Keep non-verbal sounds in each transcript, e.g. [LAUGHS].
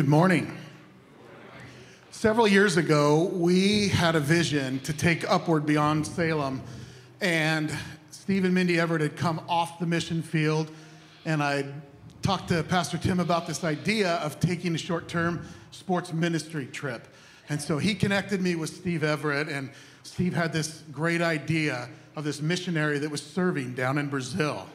Good morning. Several years ago, we had a vision to take Upward Beyond Salem, and Steve and Mindy Everett had come off the mission field, and I talked to Pastor Tim about this idea of taking a short term sports ministry trip. And so he connected me with Steve Everett, and Steve had this great idea of this missionary that was serving down in Brazil.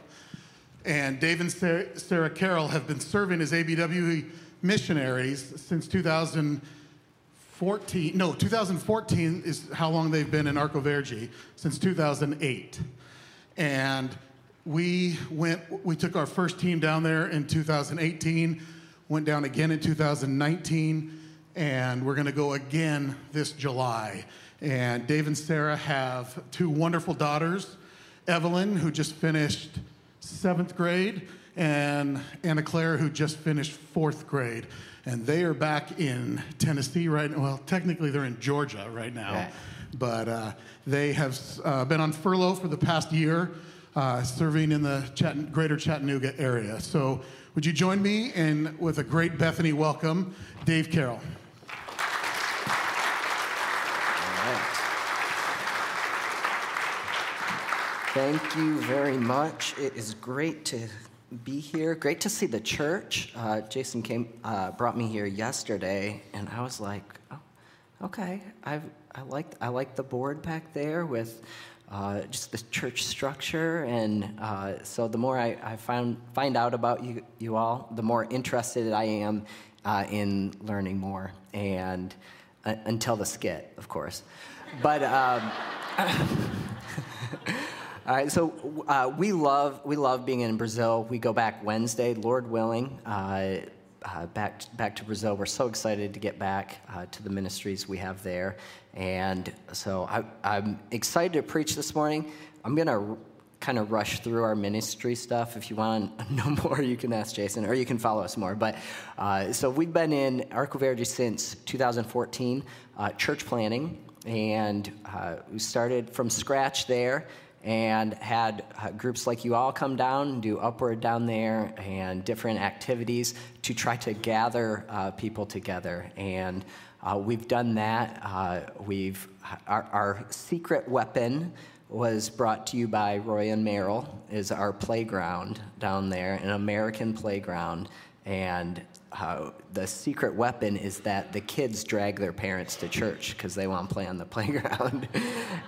And Dave and Sarah Carrel have been serving as ABWE missionaries since 2014. No, 2014 is how long they've been in Arco Verde, since 2008. And we went, we took our first team down there in 2018, went down again in 2019, and we're going to go again this July. And Dave and Sarah have two wonderful daughters Evelyn, who just finished seventh grade, and Anna Claire, who just finished fourth grade. And they are back in Tennessee right now. Well, technically, they're in Georgia right now. But uh, they have uh, been on furlough for the past year, uh, serving in the Chatt- greater Chattanooga area. So, would you join me in with a great Bethany welcome, Dave Carrel? Thank you very much. It is great to be here. Great to see the church. Uh, Jason came, uh, brought me here yesterday, and I was like, oh, okay. i I like I like the board back there with uh, just the church structure, and uh, so the more I, I find find out about you you all, the more interested I am uh, in learning more. And uh, until the skit, of course, but. Um, [LAUGHS] All right, so uh, we love we love being in Brazil. We go back Wednesday, Lord willing, uh, uh, back back to Brazil. We're so excited to get back uh, to the ministries we have there, and so I, am excited to preach this morning. I'm gonna kind of rush through our ministry stuff. If you want to [LAUGHS] know more, you can ask Jason, or you can follow us more. But uh, so we've been in Arco Verde since 2014, uh, church planning, and we started from scratch there and had uh, groups like you all come down and do upward down there and different activities to try to gather uh, people together. And uh, we've done that. Uh, we've our, our, secret weapon was brought to you by roy and merrill is our playground down there an american playground. And uh, the secret weapon is that the kids drag their parents to church because they want to play on the [LAUGHS] playground.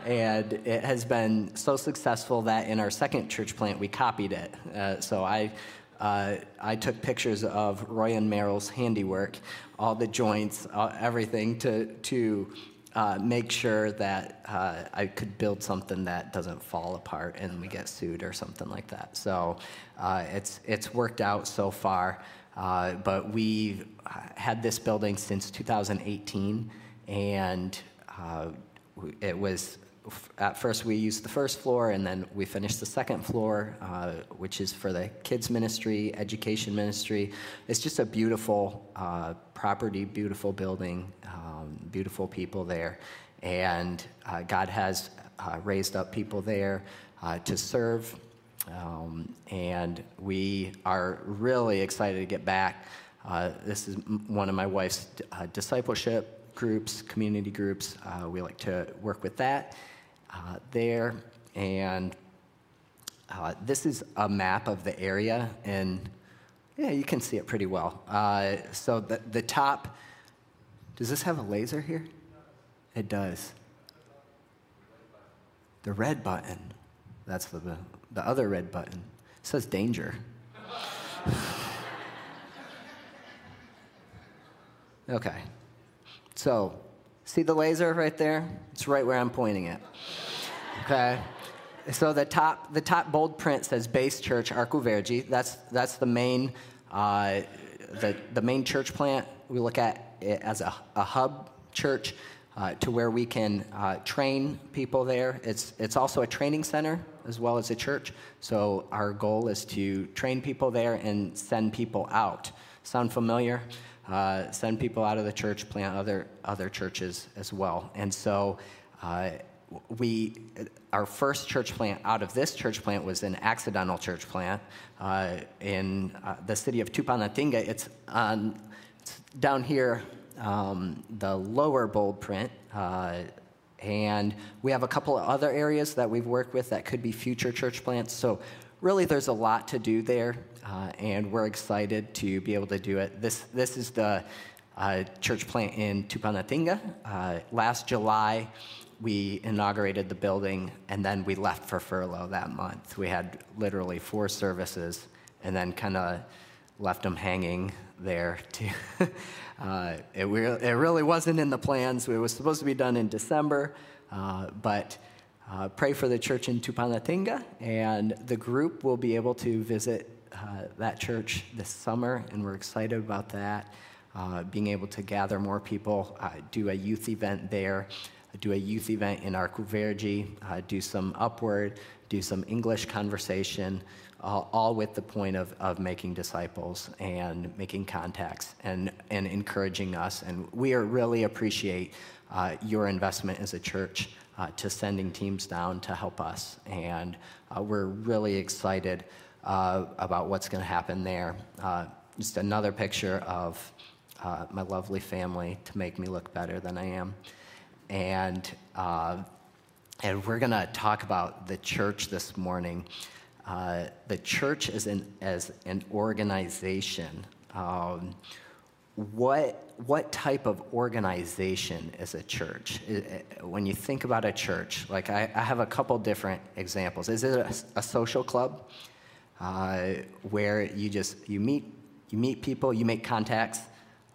and it has been so successful that in our second church plant, we copied it. Uh, so I, uh, I took pictures of Roy and Merrill's handiwork, all the joints, everything to, to uh, make sure that uh, I could build something that doesn't fall apart and we get sued or something like that. So uh, it's, it's worked out so far. Uh, but we've had this building since 2018, and uh, it was at first we used the first floor, and then we finished the second floor, uh, which is for the kids ministry, education ministry. It's just a beautiful uh, property, beautiful building, um, beautiful people there, and uh, God has uh, raised up people there to serve um, and we are really excited to get back. Uh, this is one of my wife's uh, discipleship groups, community groups. Uh, we like to work with that uh, there. And uh, this is a map of the area, and yeah, you can see it pretty well. Uh, so the, the top, does this have a laser here? It does. The red button. That's the, the other red button. It says danger. okay. So, see the laser right there? It's right where I'm pointing it. Okay. So the top, the top bold print says Base Church Arco Verde. That's, that's the main, uh, the, the main church plant. We look at it as a, a hub church uh, to where we can uh, train people there. It's, it's also a training center as well as a church. So our goal is to train people there and send people out. Sound familiar? Uh, send people out of the church, plant other, other churches as well. And so uh, we, our first church plant out of this church plant was an accidental church plant uh, in uh, the city of Tupanatinga. It's on down here, um, the lower bold print, uh, and we have a couple of other areas that we've worked with that could be future church plants. So, really, there's a lot to do there, uh, and we're excited to be able to do it. This, this is the uh, church plant in Tupanatinga. Uh, last July, we inaugurated the building, and then we left for furlough that month. We had literally four services, and then kind of left them hanging there. To [LAUGHS] uh, it, it, really wasn't in the plans. It was supposed to be done in December, uh, but uh, pray for the church in Tupanatinga, and the group will be able to visit uh, that church this summer, and we're excited about that. Uh, being able to gather more people, do a youth event there do a youth event in Verde, uh, do some upward, do some English conversation, all, all with the point of, of making disciples and making contacts and, and encouraging us. And we really appreciate uh, your investment as a church uh, to sending teams down to help us. And uh, we're really excited uh, about what's going to happen there. Uh, just another picture of my lovely family to make me look better than I am and uh, and we're going to talk about the church this morning. Uh, the church as an as an organization. Um, what what type of organization is a church? When you think about a church, like I, I have a couple different examples. Is it a, a social club uh, where you just you meet you meet people, you make contacts,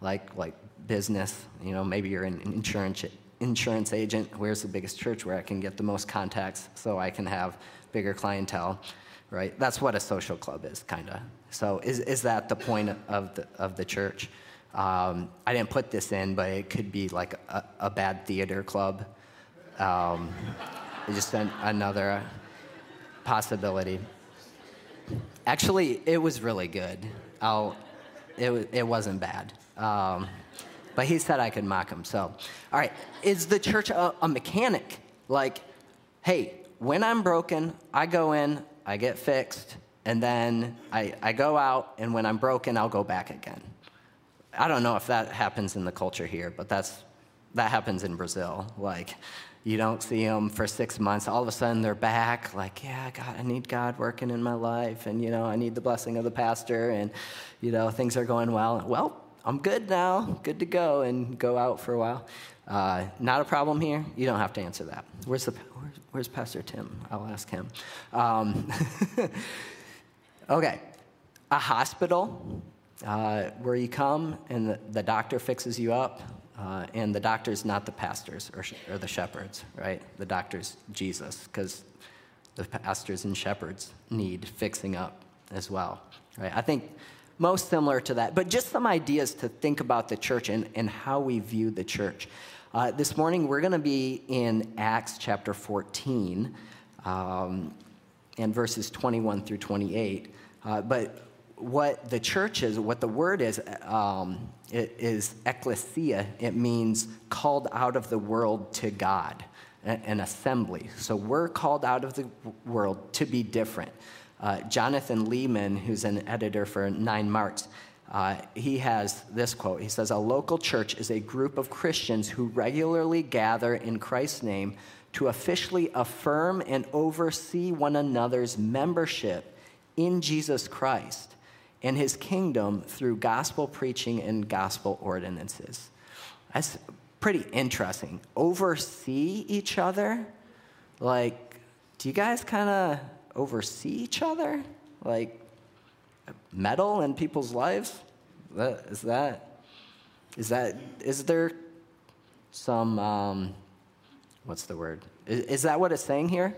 like like business. You know, maybe you're an insurance insurance agent, where's the biggest church where I can get the most contacts so I can have bigger clientele, right? That's what a social club is, kind of. So is, is that the point of the, of the church? Um, I didn't put this in, but it could be like a, a bad theater club. Um, just an, another possibility. Actually, it was really good. I'll, it, it wasn't bad. Um, but he said I could mock him. So, all right, is the church a, a mechanic? Like, hey, when I'm broken, I go in, I get fixed, and then I, I go out, and when I'm broken, I'll go back again. I don't know if that happens in the culture here, but that's, that happens in Brazil. Like, you don't see them for six months. All of a sudden, they're back. Like, yeah, God, I need God working in my life, and you know, I need the blessing of the pastor, and you know, things are going well. Well, I'm good now, good to go, and go out for a while. Uh, not a problem here. You don't have to answer that. Where's, the, where's, where's Pastor Tim? I'll ask him. Um, [LAUGHS] okay, a hospital uh, where you come and the, the doctor fixes you up, uh, and the doctor's not the pastors or, or the shepherds, right? The doctor's Jesus, because the pastors and shepherds need fixing up as well, right? I think most similar to that. But just some ideas to think about the church and, and how we view the church. Uh, this morning, we're going to be in Acts chapter 14 um, and verses 21 through 28. Uh, but what the church is, what the word is, um, it is ecclesia. It means called out of the world to God, an assembly. So we're called out of the world to be different. Uh, Jonathan Leeman, who's an editor for Nine Marks, uh, he has this quote. He says, A local church is a group of Christians who regularly gather in Christ's name to officially affirm and oversee one another's membership in Jesus Christ and his kingdom through gospel preaching and gospel ordinances. That's pretty interesting. Oversee each other? Like, do you guys kind of oversee each other? Like meddle in people's lives? Is that is that is there some um, what's the word? Is, is that what it's saying here?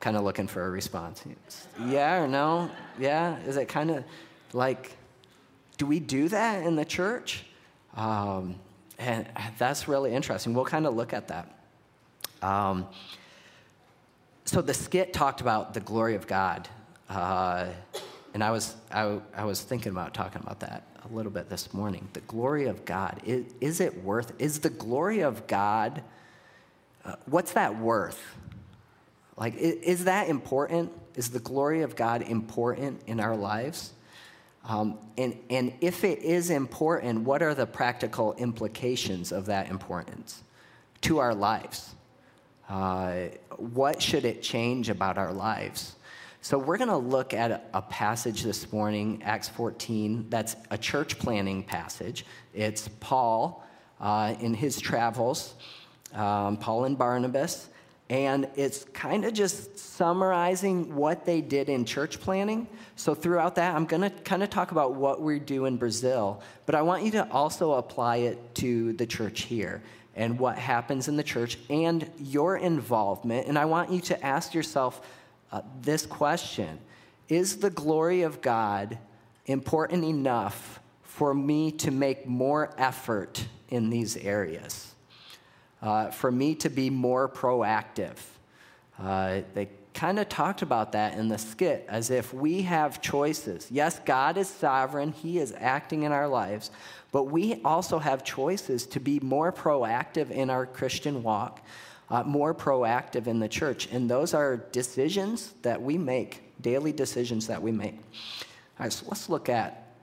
Kind of looking for a response. Yeah or no? Yeah? Is it kind of like, do we do that in the church? Um, and that's really interesting. We'll kind of look at that. Um, so the skit talked about the glory of God. Uh, and I was, I, I, was thinking about talking about that a little bit this morning. The glory of God. Is, is it worth, is the glory of God, uh, what's that worth? Like, is, is, that important? Is the glory of God important in our lives? Um, and, and if it is important, what are the practical implications of that importance to our lives? Uh, what should it change about our lives? So, we're going to look at a, passage this morning, Acts 14, that's a church planning passage. It's Paul uh, in his travels, um, Paul and Barnabas, and it's kind of just summarizing what they did in church planning. So, throughout that, I'm going to kind of talk about what we do in Brazil, but I want you to also apply it to the church here and what happens in the church and your involvement. And I want you to ask yourself uh, this question Is the glory of God important enough for me to make more effort in these areas? uh, for me to be more proactive. Uh, they kind of talked about that in the skit as if we have choices. Yes, God is sovereign, He is acting in our lives, but we also have choices to be more proactive in our Christian walk, uh, more proactive in the church. And those are decisions that we make, daily decisions that we make. All right, so let's look at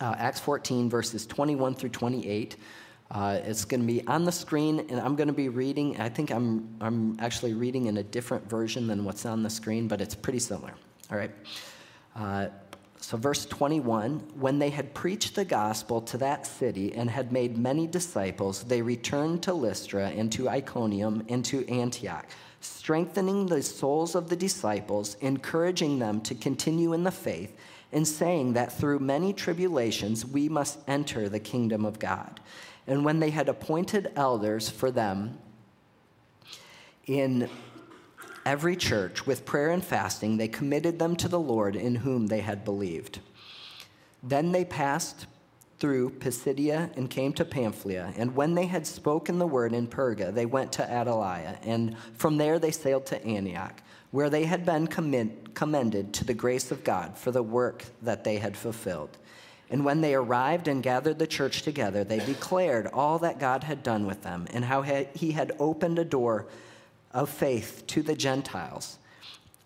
uh, Acts 14, verses 21 through 28. Uh, it's going to be on the screen, and I'm going to be reading. I think I'm, I'm actually reading in a different version than what's on the screen, but it's pretty similar. All right. So, verse 21 When they had preached the gospel to that city and had made many disciples, they returned to Lystra and to Iconium and to Antioch, strengthening the souls of the disciples, encouraging them to continue in the faith, and saying that through many tribulations we must enter the kingdom of God. And when they had appointed elders for them in every church with prayer and fasting, they committed them to the Lord in whom they had believed. Then they passed through Pisidia and came to Pamphylia. And when they had spoken the word in Perga, they went to Attalia. And from there they sailed to Antioch, where they had been commended to the grace of God for the work that they had fulfilled. And when they arrived and gathered the church together, they declared all that God had done with them and how he had opened a door of faith to the Gentiles.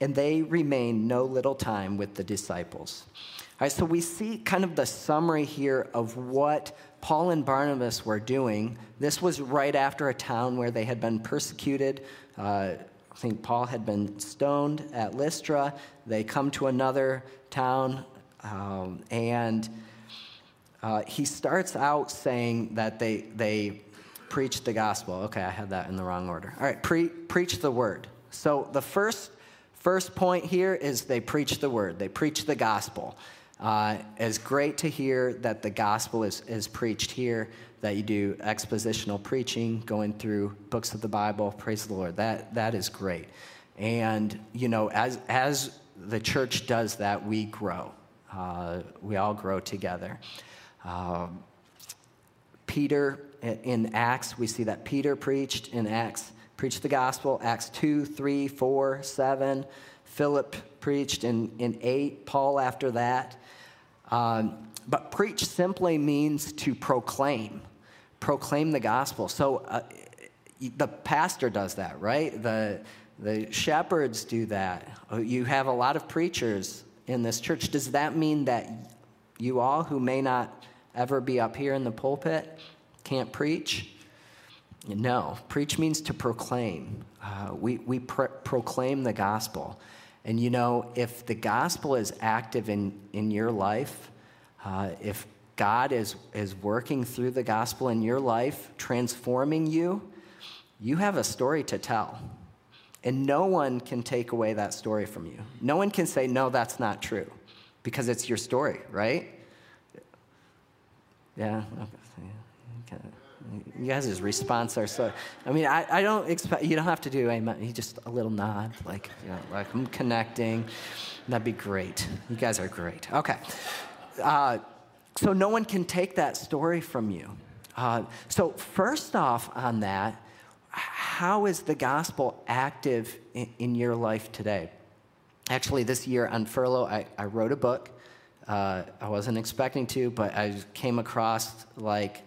And they remained no little time with the disciples. All right, so we see kind of the summary here of what Paul and Barnabas were doing. This was right after a town where they had been persecuted. Uh, I think Paul had been stoned at Lystra. They come to another town, um, and uh, he starts out saying that they, they preach the gospel. Okay, I had that in the wrong order. All right, pre- preach the word. So the first, first point here is they preach the word, they preach the gospel. Uh, it's great to hear that the gospel is, is preached here, that you do expositional preaching, going through books of the Bible. Praise the Lord. That, that is great. And, you know, as, as the church does that, we grow. Uh, we all grow together. Um, Peter in Acts, we see that Peter preached in Acts, preached the gospel, Acts 2, 3, 4, 7. Philip preached in, in 8, Paul after that. Um, but preach simply means to proclaim, proclaim the gospel. So uh, the pastor does that, right? The, the shepherds do that. You have a lot of preachers in this church. Does that mean that you all who may not ever be up here in the pulpit can't preach? No, preach means to proclaim. Uh, we we proclaim the gospel. And you know, if the gospel is active in, in your life, uh, if God is, is working through the gospel in your life, transforming you, you have a story to tell. And no one can take away that story from you. No one can say, no, that's not true, because it's your story, right? Yeah. Okay. You guys' response are so. I mean, I, I don't expect you don't have to do amen. You just a little nod, like you know, like I'm connecting. That'd be great. You guys are great. Okay. Uh, so no one can take that story from you. Uh, so first off, on that, how is the gospel active in, in your life today? Actually, this year on furlough, I, I wrote a book uh, I wasn't expecting to, but I came across like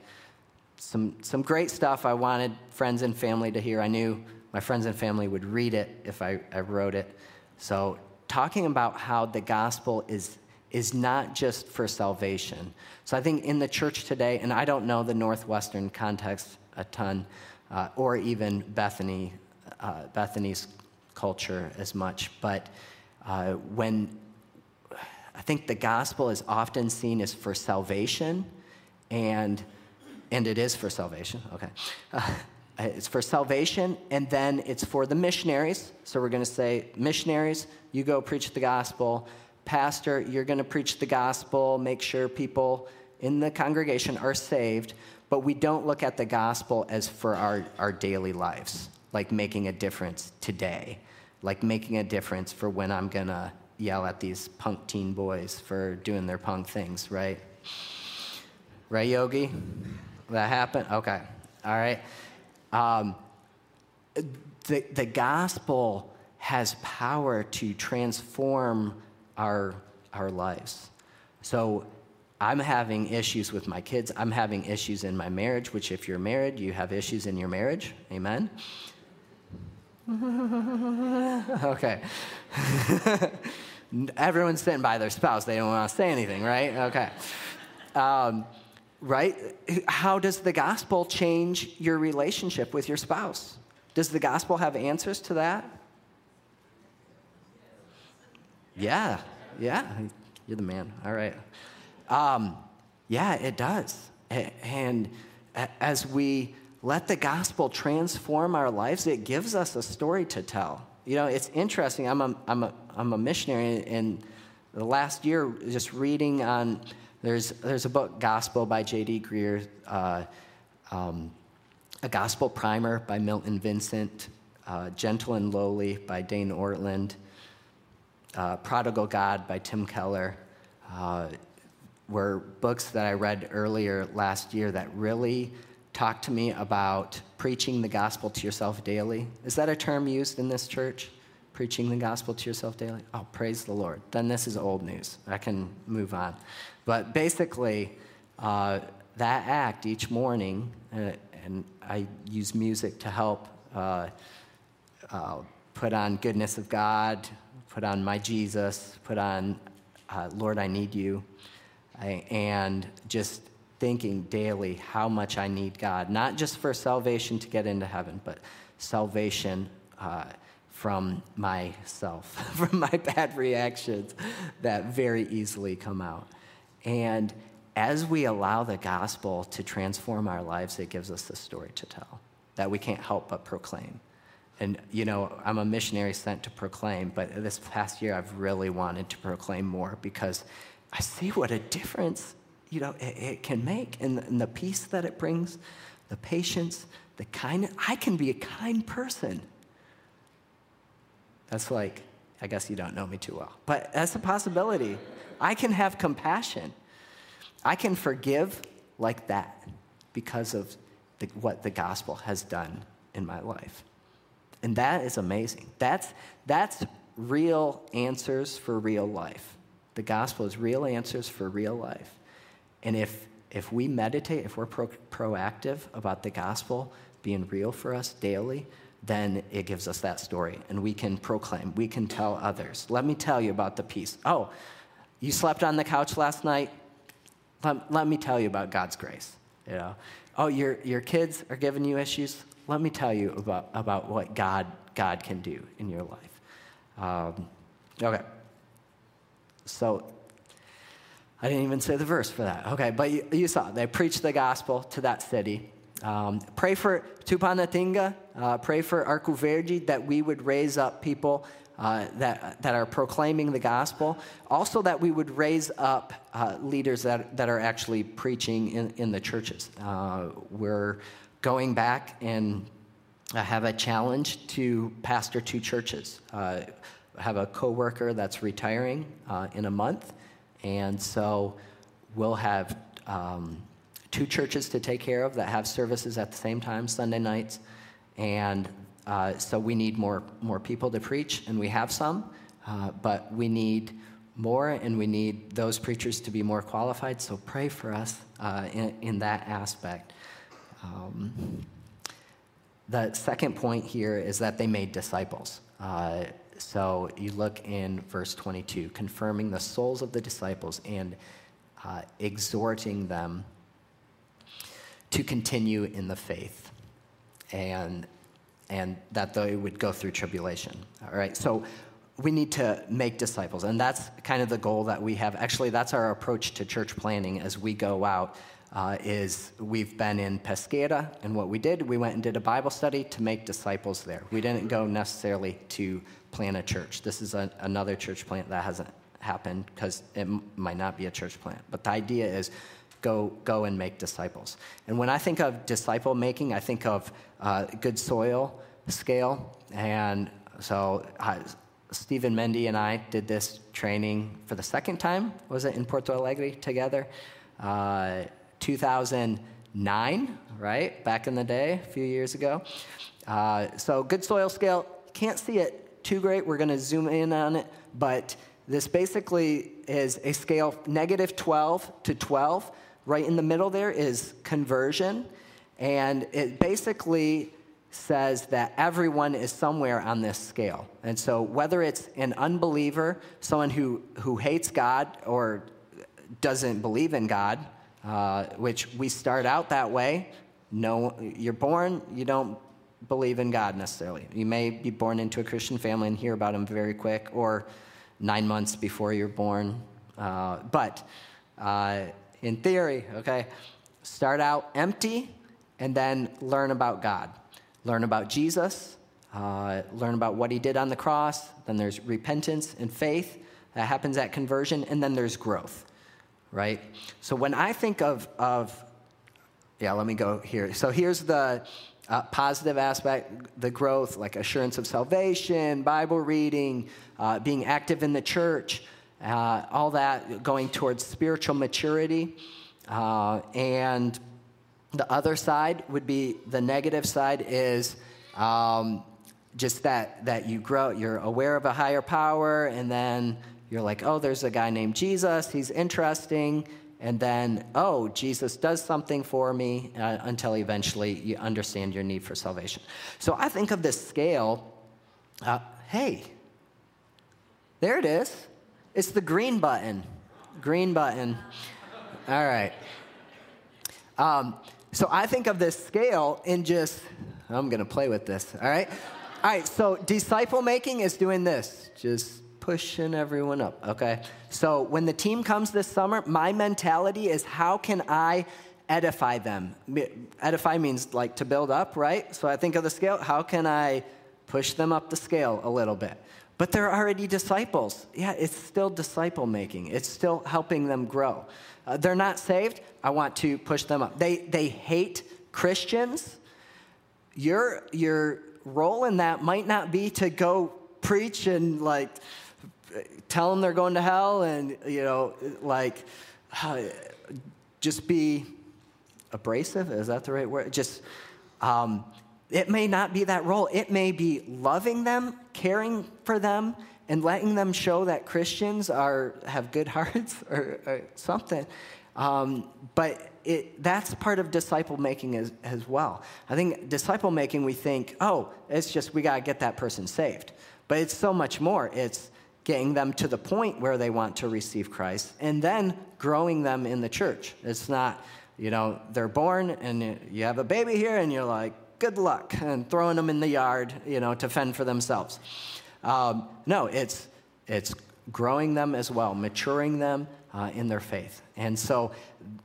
some some great stuff. I wanted friends and family to hear. I knew my friends and family would read it if I, I wrote it. So talking about how the gospel is is not just for salvation. So I think in the church today, and I don't know the Northwestern context a ton, uh, or even Bethany, uh, Bethany's culture as much, but uh, when I think the gospel is often seen as for salvation, and and it is for salvation. Okay, uh, it's for salvation, and then it's for the missionaries. So we're going to say, missionaries, you go preach the gospel. Pastor, you're going to preach the gospel, make sure people in the congregation are saved, but we don't look at the gospel as for our, our daily lives, like making a difference today, like making a difference for when I'm going to yell at these punk teen boys for doing their punk things, right? Right, Yogi? That happened? Okay. All right. Um, the, the gospel has power to transform our, our lives. So I'm having issues with my kids. I'm having issues in my marriage, which, if you're married, you have issues in your marriage. Amen? [LAUGHS] okay. [LAUGHS] Everyone's sitting by their spouse. They don't want to say anything, right? Okay. Um, right? How does the gospel change your relationship with your spouse? Does the gospel have answers to that? Yeah, yeah, you're the man. All right. Um, yeah, it does. And as we let the gospel transform our lives, it gives us a story to tell. You know, it's interesting. I'm a, I'm a, I'm a missionary, and the last year, just reading on, there's, there's a book, Gospel by J.D. Greear, uh, um, a Gospel Primer by Milton Vincent, uh, Gentle and Lowly by Dane Ortlund, uh, Prodigal God by Tim Keller uh, were books that I read earlier last year that really talked to me about preaching the gospel to yourself daily. Is that a term used in this church? Preaching the gospel to yourself daily? Oh, praise the Lord. Then this is old news. I can move on. But basically, uh, that act each morning, uh, and I use music to help uh, uh put on goodness of God, put on my Jesus, put on uh, Lord, I need you, I, and just thinking daily how much I need God, not just for salvation to get into heaven, but salvation uh, from myself, [LAUGHS] from my bad reactions that very easily come out. And as we allow the gospel to transform our lives, it gives us the story to tell that we can't help but proclaim. And, you know, I'm a missionary sent to proclaim, but this past year I've really wanted to proclaim more because I see what a difference, you know, it, it can make and the, and the peace that it brings, the patience, the kindness. I can be a kind person. That's like, I guess you don't know me too well, but that's a possibility. I can have compassion. I can forgive like that because of the, what the gospel has done in my life. And that is amazing. That's, that's real answers for real life. The gospel is real answers for real life. And if, if we meditate, if we're pro- proactive about the gospel being real for us daily, then it gives us that story. And we can proclaim, we can tell others. Let me tell you about the peace. Oh, you slept on the couch last night? Let, let me tell you about God's grace. You know? Oh, your, your kids are giving you issues? let me tell you about, about what God, God can do in your life. Um, okay. So, I didn't even say the verse for that. Okay, but you, you saw, they preached the gospel to that city. Um, pray for Tupanatinga, uh, pray for Arco Verde that we would raise up people uh, that, that are proclaiming the gospel. Also, that we would raise up uh, leaders that, that are actually preaching in, in the churches. Uh, we're going back and I have a challenge to pastor two churches. Uh, I have a coworker that's retiring uh, in a month, and so we'll have um, two churches to take care of that have services at the same time Sunday nights, and uh, so we need more more people to preach, and we have some, uh, but we need more, and we need those preachers to be more qualified. So pray for us uh, in, in that aspect. Um, the second point here is that they made disciples. Uh, so you look in verse 22, confirming the souls of the disciples and uh, exhorting them to continue in the faith and, and that they would go through tribulation. All right, so we need to make disciples, and that's kind of the goal that we have. Actually, that's our approach to church planning as we go out. Uh, is we've been in Pesqueira, and what we did, we went and did a Bible study to make disciples there. We didn't go necessarily to plant a church. This is a, another church plant that hasn't happened because it m- might not be a church plant. But the idea is go, go and make disciples. And when I think of disciple making, I think of uh, good soil scale. And so uh, Steve and Mindy and I did this training for the second time, was it, in Porto Alegre together? Uh, 2009, right? Back in the day, a few years ago. Uh, so good soil scale, can't see it too great. We're going to zoom in on it, but this basically is a scale negative 12 to 12. Right in the middle there is conversion, and it basically says that everyone is somewhere on this scale. And so, whether it's an unbeliever, someone who, who hates God or doesn't believe in God, uh, which we start out that way, no, you're born, you don't believe in God necessarily. You may be born into a Christian family and hear about Him very quick, or nine months before you're born. Uh, but uh, in theory, okay, start out empty and then learn about God. Learn about Jesus, uh, learn about what he did on the cross. Then there's repentance and faith that happens at conversion, and then there's growth, right? So when I think of, of yeah, let me go here. So here's the uh, positive aspect the growth, like assurance of salvation, Bible reading, uh, being active in the church uh, all that going towards spiritual maturity. Uh, and the other side would be the negative side is um, just that, that you grow, you're aware of a higher power, and then you're like, oh, there's a guy named Jesus, he's interesting. And then, oh, Jesus does something for me uh, until eventually you understand your need for salvation. So I think of this scale. Uh, hey, there it is. It's the green button. Green button. All right. Um, so I think of this scale in just, I'm going to play with this, all right? All right, so disciple making is doing this, just pushing everyone up, okay? So when the team comes this summer, my mentality is how can I edify them? Edify means like to build up, right? So I think of the scale, how can I push them up the scale a little bit? But they're already disciples. Yeah, it's still disciple making, it's still helping them grow. Uh, they're not saved. I want to push them up. They, they hate Christians. Your, your role in that might not be to go preach and like tell them they're going to hell and, you know, like uh, just be abrasive. Is that the right word? Just, um, it may not be that role. It may be loving them, caring for them, and letting them show that Christians are, have good [LAUGHS] hearts or, or something. Um, but it, that's part of disciple making as, as well. I think disciple making, we think, oh, it's just we got to get that person saved. But it's so much more. It's getting them to the point where they want to receive Christ and then growing them in the church. It's not, you know, they're born and you have a baby here and you're like, good luck, and throwing them in the yard, you know, to fend for themselves. Um, no, it's, it's growing them as well, maturing them uh, in their faith. And so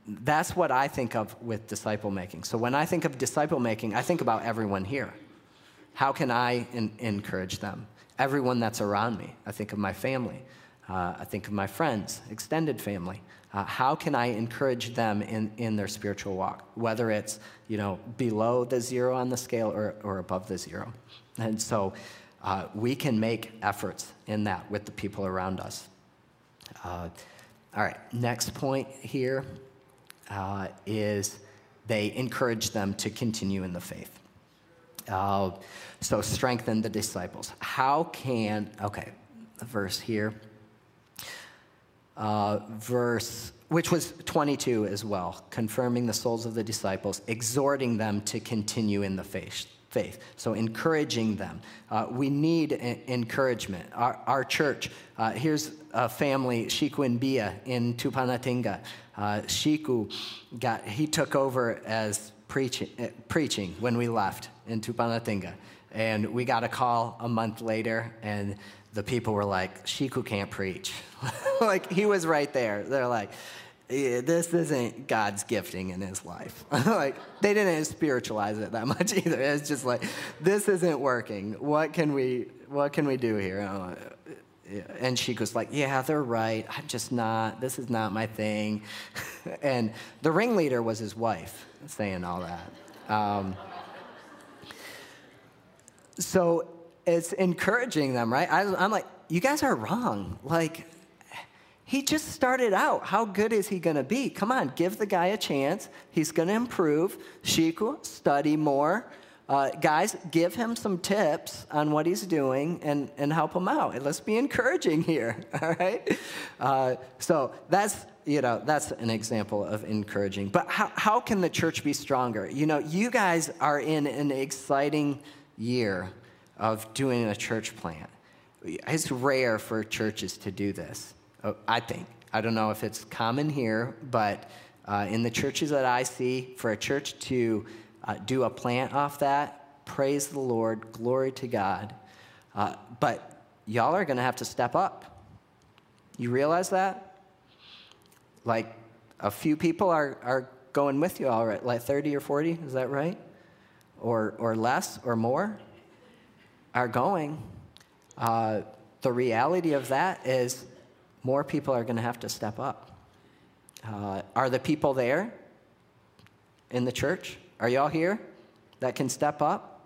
that's what I think of with disciple making. So when I think of disciple making, I think about everyone here. How can I in- encourage them? Everyone that's around me. I think of my family. Uh, I think of my friends, extended family. Uh, how can I encourage them in, in their spiritual walk, whether it's you know below the zero on the scale or, or above the zero? And so uh, we can make efforts in that with the people around us. Uh, all right, next point here uh, is they encourage them to continue in the faith. Uh, so strengthen the disciples. How can, okay, the verse here uh, verse, which was 22 as well, confirming the souls of the disciples, exhorting them to continue in the faith. faith. So, encouraging them. Uh, we need encouragement. Our, our church, uh, here's a family, Shiku Bia in Tupanatinga. Uh, Shiku got, he took over as preaching, uh, preaching when we left in Tupanatinga. And we got a call a month later, and the people were like, Shiku can't preach. [LAUGHS] like, he was right there. They're like, this isn't God's gifting in his life. [LAUGHS] like, they didn't spiritualize it that [LAUGHS] much either. It's just like, this isn't working. What can we, what can we do here? And goes like, yeah, they're right. I'm just not, this is not my thing. and the ringleader was his wife saying all that. Um, so it's encouraging them, right? I, I'm like, you guys are wrong. Like, he just started out. How good is he going to be? Come on, give the guy a chance. He's going to improve. Shiku, study more. Uh, guys, give him some tips on what he's doing and, and help him out. And let's be encouraging here, [LAUGHS] all right? Uh, so that's, you know, that's an example of encouraging. But how, how can the church be stronger? You know, you guys are in an exciting year of doing a church plant. It's rare for churches to do this, uh, I think. I don't know if it's common here, but uh, in the churches that I see, for a church to uh, do a plant off that, praise the Lord, glory to God. Uh, but y'all are going to have to step up. You realize that? Like a few people are, are going with you all right, like 30 or 40, is that right? Or, or less or more? Are going, uh, the reality of that is more people are going to have to step up. Uh, are the people there in the church? Are y'all here that can step up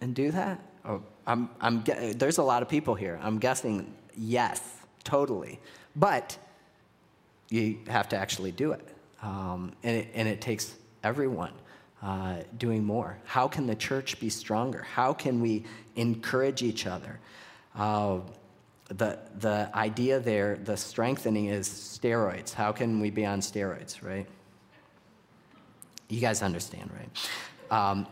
and do that? Oh, I'm, I'm, there's a lot of people here. I'm guessing yes, totally. But you have to actually do it. Um, and, it and it takes everyone uh, doing more? How can the church be stronger? How can we encourage each other? Uh, the, the idea there, the strengthening is steroids. How can we be on steroids, right? You guys understand, right? Um,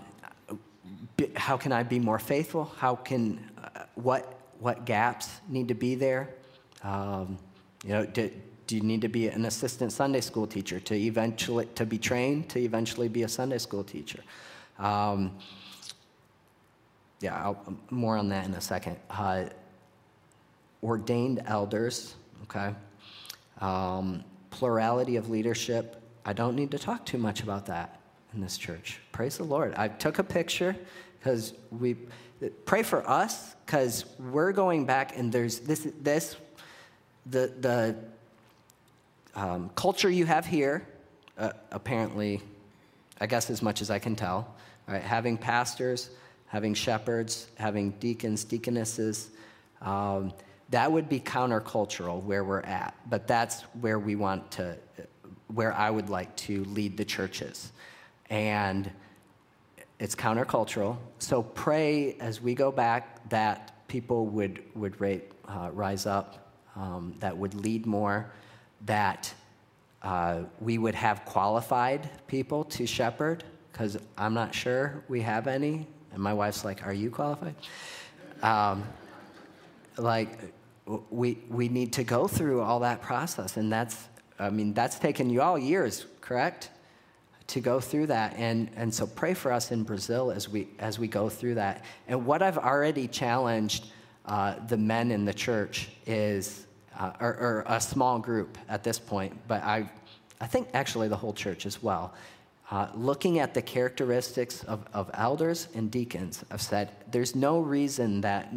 how can I be more faithful? How can, uh, what, what gaps need to be there? Um, you know, do, do you need to be an assistant Sunday school teacher to eventually to be trained to eventually be a Sunday school teacher? Um, yeah, I'll, more on that in a second. Uh, ordained elders, okay. Um, plurality of leadership. I don't need to talk too much about that in this church. Praise the Lord. I took a picture because we pray for us because we're going back and there's this this the the um, culture you have here, uh, apparently, I guess as much as I can tell, right? Having pastors, having shepherds, having deacons, deaconesses, um, that would be countercultural where we're at. But that's where we want to, where I would like to lead the churches. And it's countercultural. So pray as we go back that people would, would rate, uh, rise up, um, that would lead more that uh, we would have qualified people to shepherd, because I'm not sure we have any. And my wife's like, Are you qualified? Um, like, we, we need to go through all that process. And that's, I mean, that's taken you all years, correct? To go through that. And, and so pray for us in Brazil as we, as we go through that. And what I've already challenged uh, the men in the church is uh, or, or, a small group at this point, but I, I think actually the whole church as well. Uh, looking at the characteristics of, of elders and deacons, I've said there's no reason that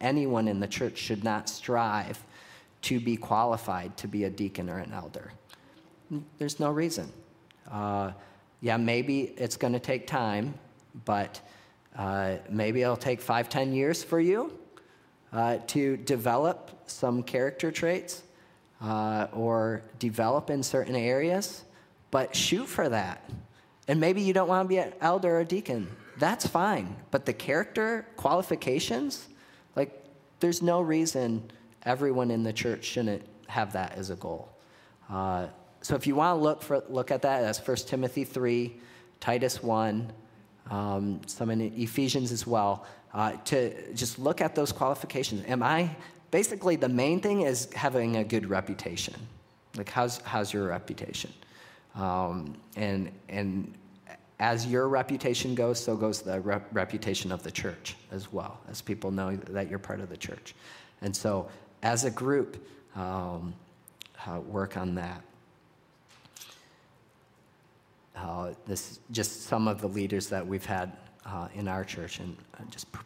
anyone in the church should not strive to be qualified to be a deacon or an elder. There's no reason. Uh, yeah, maybe it's going to take time, but uh, maybe it'll take five, ten years for you uh, to develop some character traits uh, or develop in certain areas, but shoot for that. And maybe you don't want to be an elder or deacon. That's fine. But the character qualifications, like, there's no reason everyone in the church shouldn't have that as a goal. Uh, so if you want to look for look at that, that's 1 Timothy 3, Titus 1, um, some in Ephesians as well, uh, to just look at those qualifications. Am I, basically, the main thing is having a good reputation. Like, how's, how's your reputation? Um, and, and as your reputation goes, so goes the rep- reputation of the church as well, as people know that you're part of the church. And so, as a group, um, uh, work on that. Uh, this just some of the leaders that we've had uh, in our church, and uh, just pr-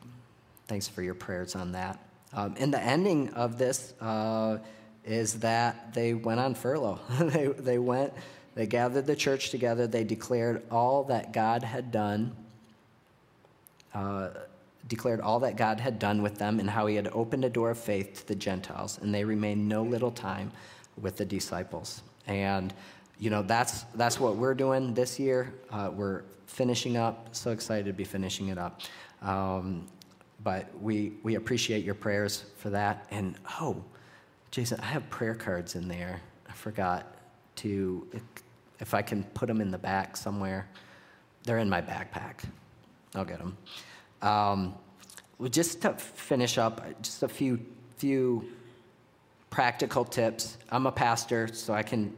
thanks for your prayers on that. Um, and the ending of this uh, is that they went on furlough. [LAUGHS] they, they went, they gathered the church together, they declared all that God had done, uh, declared all that God had done with them and how he had opened a door of faith to the Gentiles, and they remained no little time with the disciples. And you know, that's, that's what we're doing this year. Uh, we're finishing up. So excited to be finishing it up. Um, but we, we appreciate your prayers for that. And oh, Jason, I have prayer cards in there. I forgot to, if I can put them in the back somewhere. They're in my backpack. I'll get them. Um, well, just to finish up, just a few, few practical tips. I'm a pastor, so I can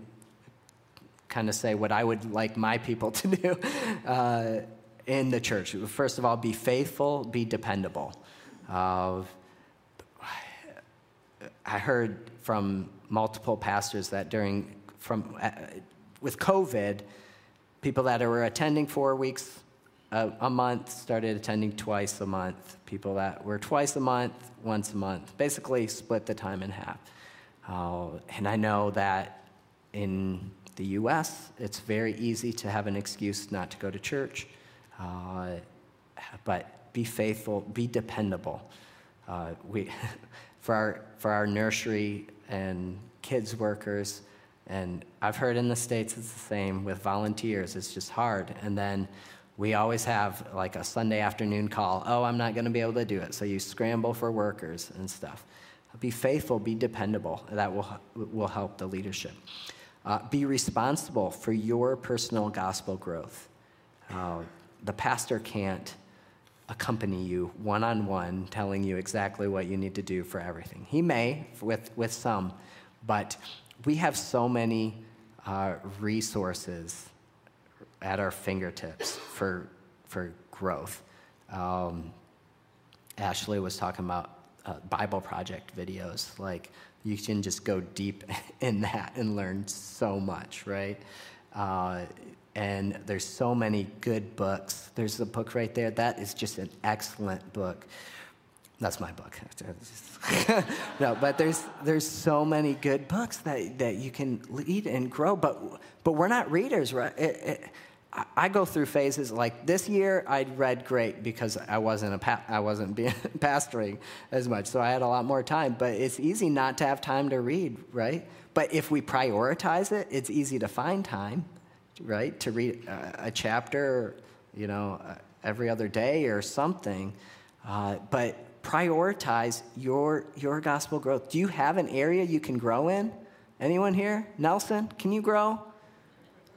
kind of say what I would like my people to do uh, in the church. First of all, be faithful, be dependable. Uh, I heard from multiple pastors that during from uh, with COVID, people that were attending four weeks a, a, month started attending twice a month. People that were twice a month, once a month, basically split the time in half. Uh, and I know that in the US, it's very easy to have an excuse not to go to church. Uh, but be faithful, be dependable. Uh, we, [LAUGHS] for, our, for our nursery and kids workers, and I've heard in the States it's the same with volunteers, it's just hard. And then we always have like a Sunday afternoon call oh, I'm not going to be able to do it. So you scramble for workers and stuff. Be faithful, be dependable. That will, will help the leadership. Uh, be responsible for your personal gospel growth. Uh, the pastor can't accompany you one on one, telling you exactly what you need to do for everything. He may, with, with some, but we have so many uh, resources at our fingertips for, for growth. Um, Ashley was talking about uh, Bible Project videos. Like, you can just go deep [LAUGHS] in that and learn so much, right? Uh, and there's so many good books. There's a book right there. That is just an excellent book. That's my book. [LAUGHS] no, but there's there's so many good books that, that you can read and grow. But but we're not readers, right? It, it, I go through phases like this year. I'd read great because I wasn't a pa- I wasn't [LAUGHS] being pastoring as much, so I had a lot more time. But it's easy not to have time to read, right? But if we prioritize it, it's easy to find time, right? To read a, a chapter, you know, uh, every other day or something. Uh, but prioritize your your gospel growth. Do you have an area you can grow in? Anyone here? Nelson, can you grow?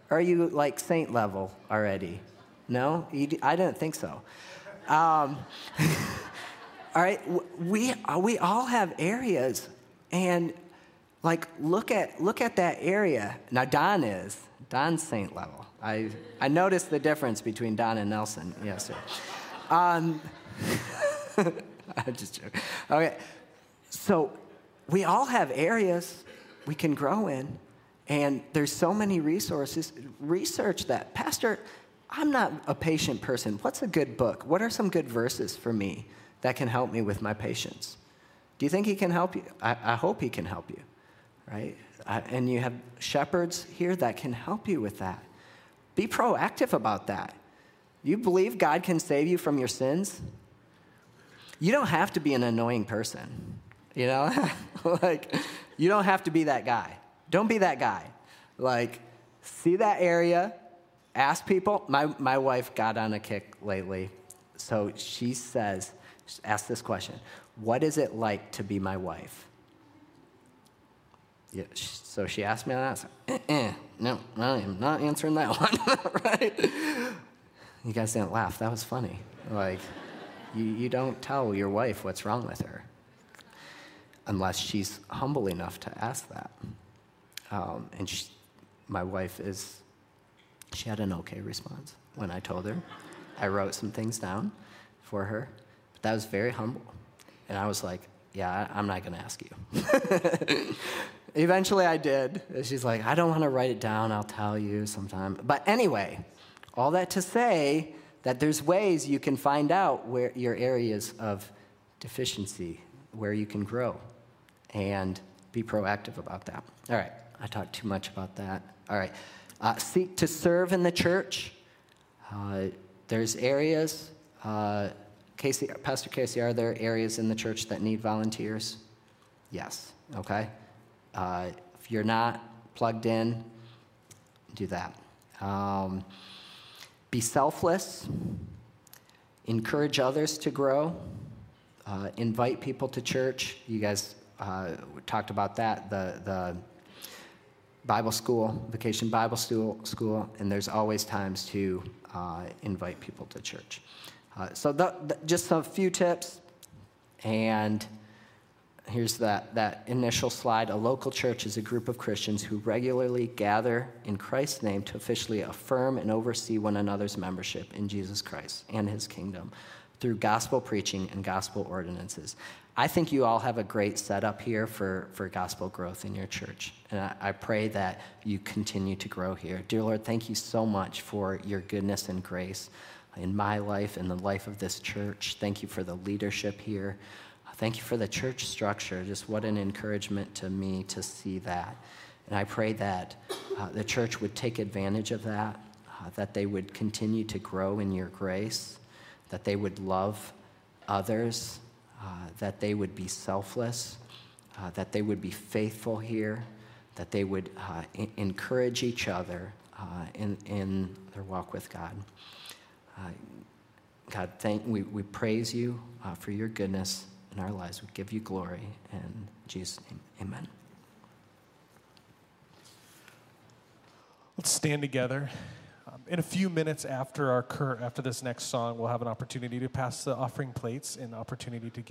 Are you like saint level already? No? I didn't think so. Um, [LAUGHS] all right, we, we all have areas, and like look at, look at that area. Now, Don is. Don's saint level. I, I noticed the difference between Don and Nelson. Yes, sir. Um, [LAUGHS] I'm just joking. Okay, so we all have areas we can grow in. And there's so many resources. Research that. Pastor, I'm not a patient person. What's a good book? What are some good verses for me that can help me with my patience? Do you think he can help you? I, I hope he can help you, right? I, and you have shepherds here that can help you with that. Be proactive about that. You believe God can save you from your sins? You don't have to be an annoying person, you know? [LAUGHS] like, you don't have to be that guy. Don't be that guy. Like, see that area, ask people. My, my wife got on a kick lately. So she says, ask this question What is it like to be my wife? Yeah, so she asked me that. Eh, no, I am not answering that [LAUGHS] one, right? You guys didn't laugh. That was funny. Like, you, you don't tell your wife what's wrong with her unless she's humble enough to ask that. Um, and she, my wife is, she had an okay response when I told her. I wrote some things down for her, but that was very humble. And I was like, yeah, I, I'm not going to ask you. [LAUGHS] Eventually I did. She's like, I don't want to write it down. I'll tell you sometime. But anyway, all that to say that there's ways you can find out where your areas of deficiency, where you can grow, and be proactive about that. All right, I talked too much about that. All right, uh, seek to serve in the church. Uh, there's areas, uh, Casey, Pastor Casey, are there areas in the church that need volunteers? Yes, okay. Uh, if you're not plugged in, do that. Um, be selfless, encourage others to grow, uh, invite people to church. You guys uh, talked about that, the, the Bible school, vacation Bible school, school and there's always times to uh, invite people to church. Uh, so, the, the, just a few tips, and here's that, that initial slide. A local church is a group of Christians who regularly gather in Christ's name to officially affirm and oversee one another's membership in Jesus Christ and his kingdom through gospel preaching and gospel ordinances. I think you all have a great setup here for, for gospel growth in your church. And I, I pray that you continue to grow here. Dear Lord, thank you so much for your goodness and grace in my life and the life of this church. Thank you for the leadership here. Thank you for the church structure. Just what an encouragement to me to see that. And I pray that uh, the church would take advantage of that, uh, that they would continue to grow in your grace, that they would love others, uh, that they would be selfless, uh, that they would be faithful here, that they would uh, I- encourage each other uh, in, in their walk with God. God, thank, we, we praise you for your goodness in our lives. We give you glory. In Jesus' name, amen. Let's stand together. In a few minutes after our cur- after this next song, we'll have an opportunity to pass the offering plates and opportunity to give.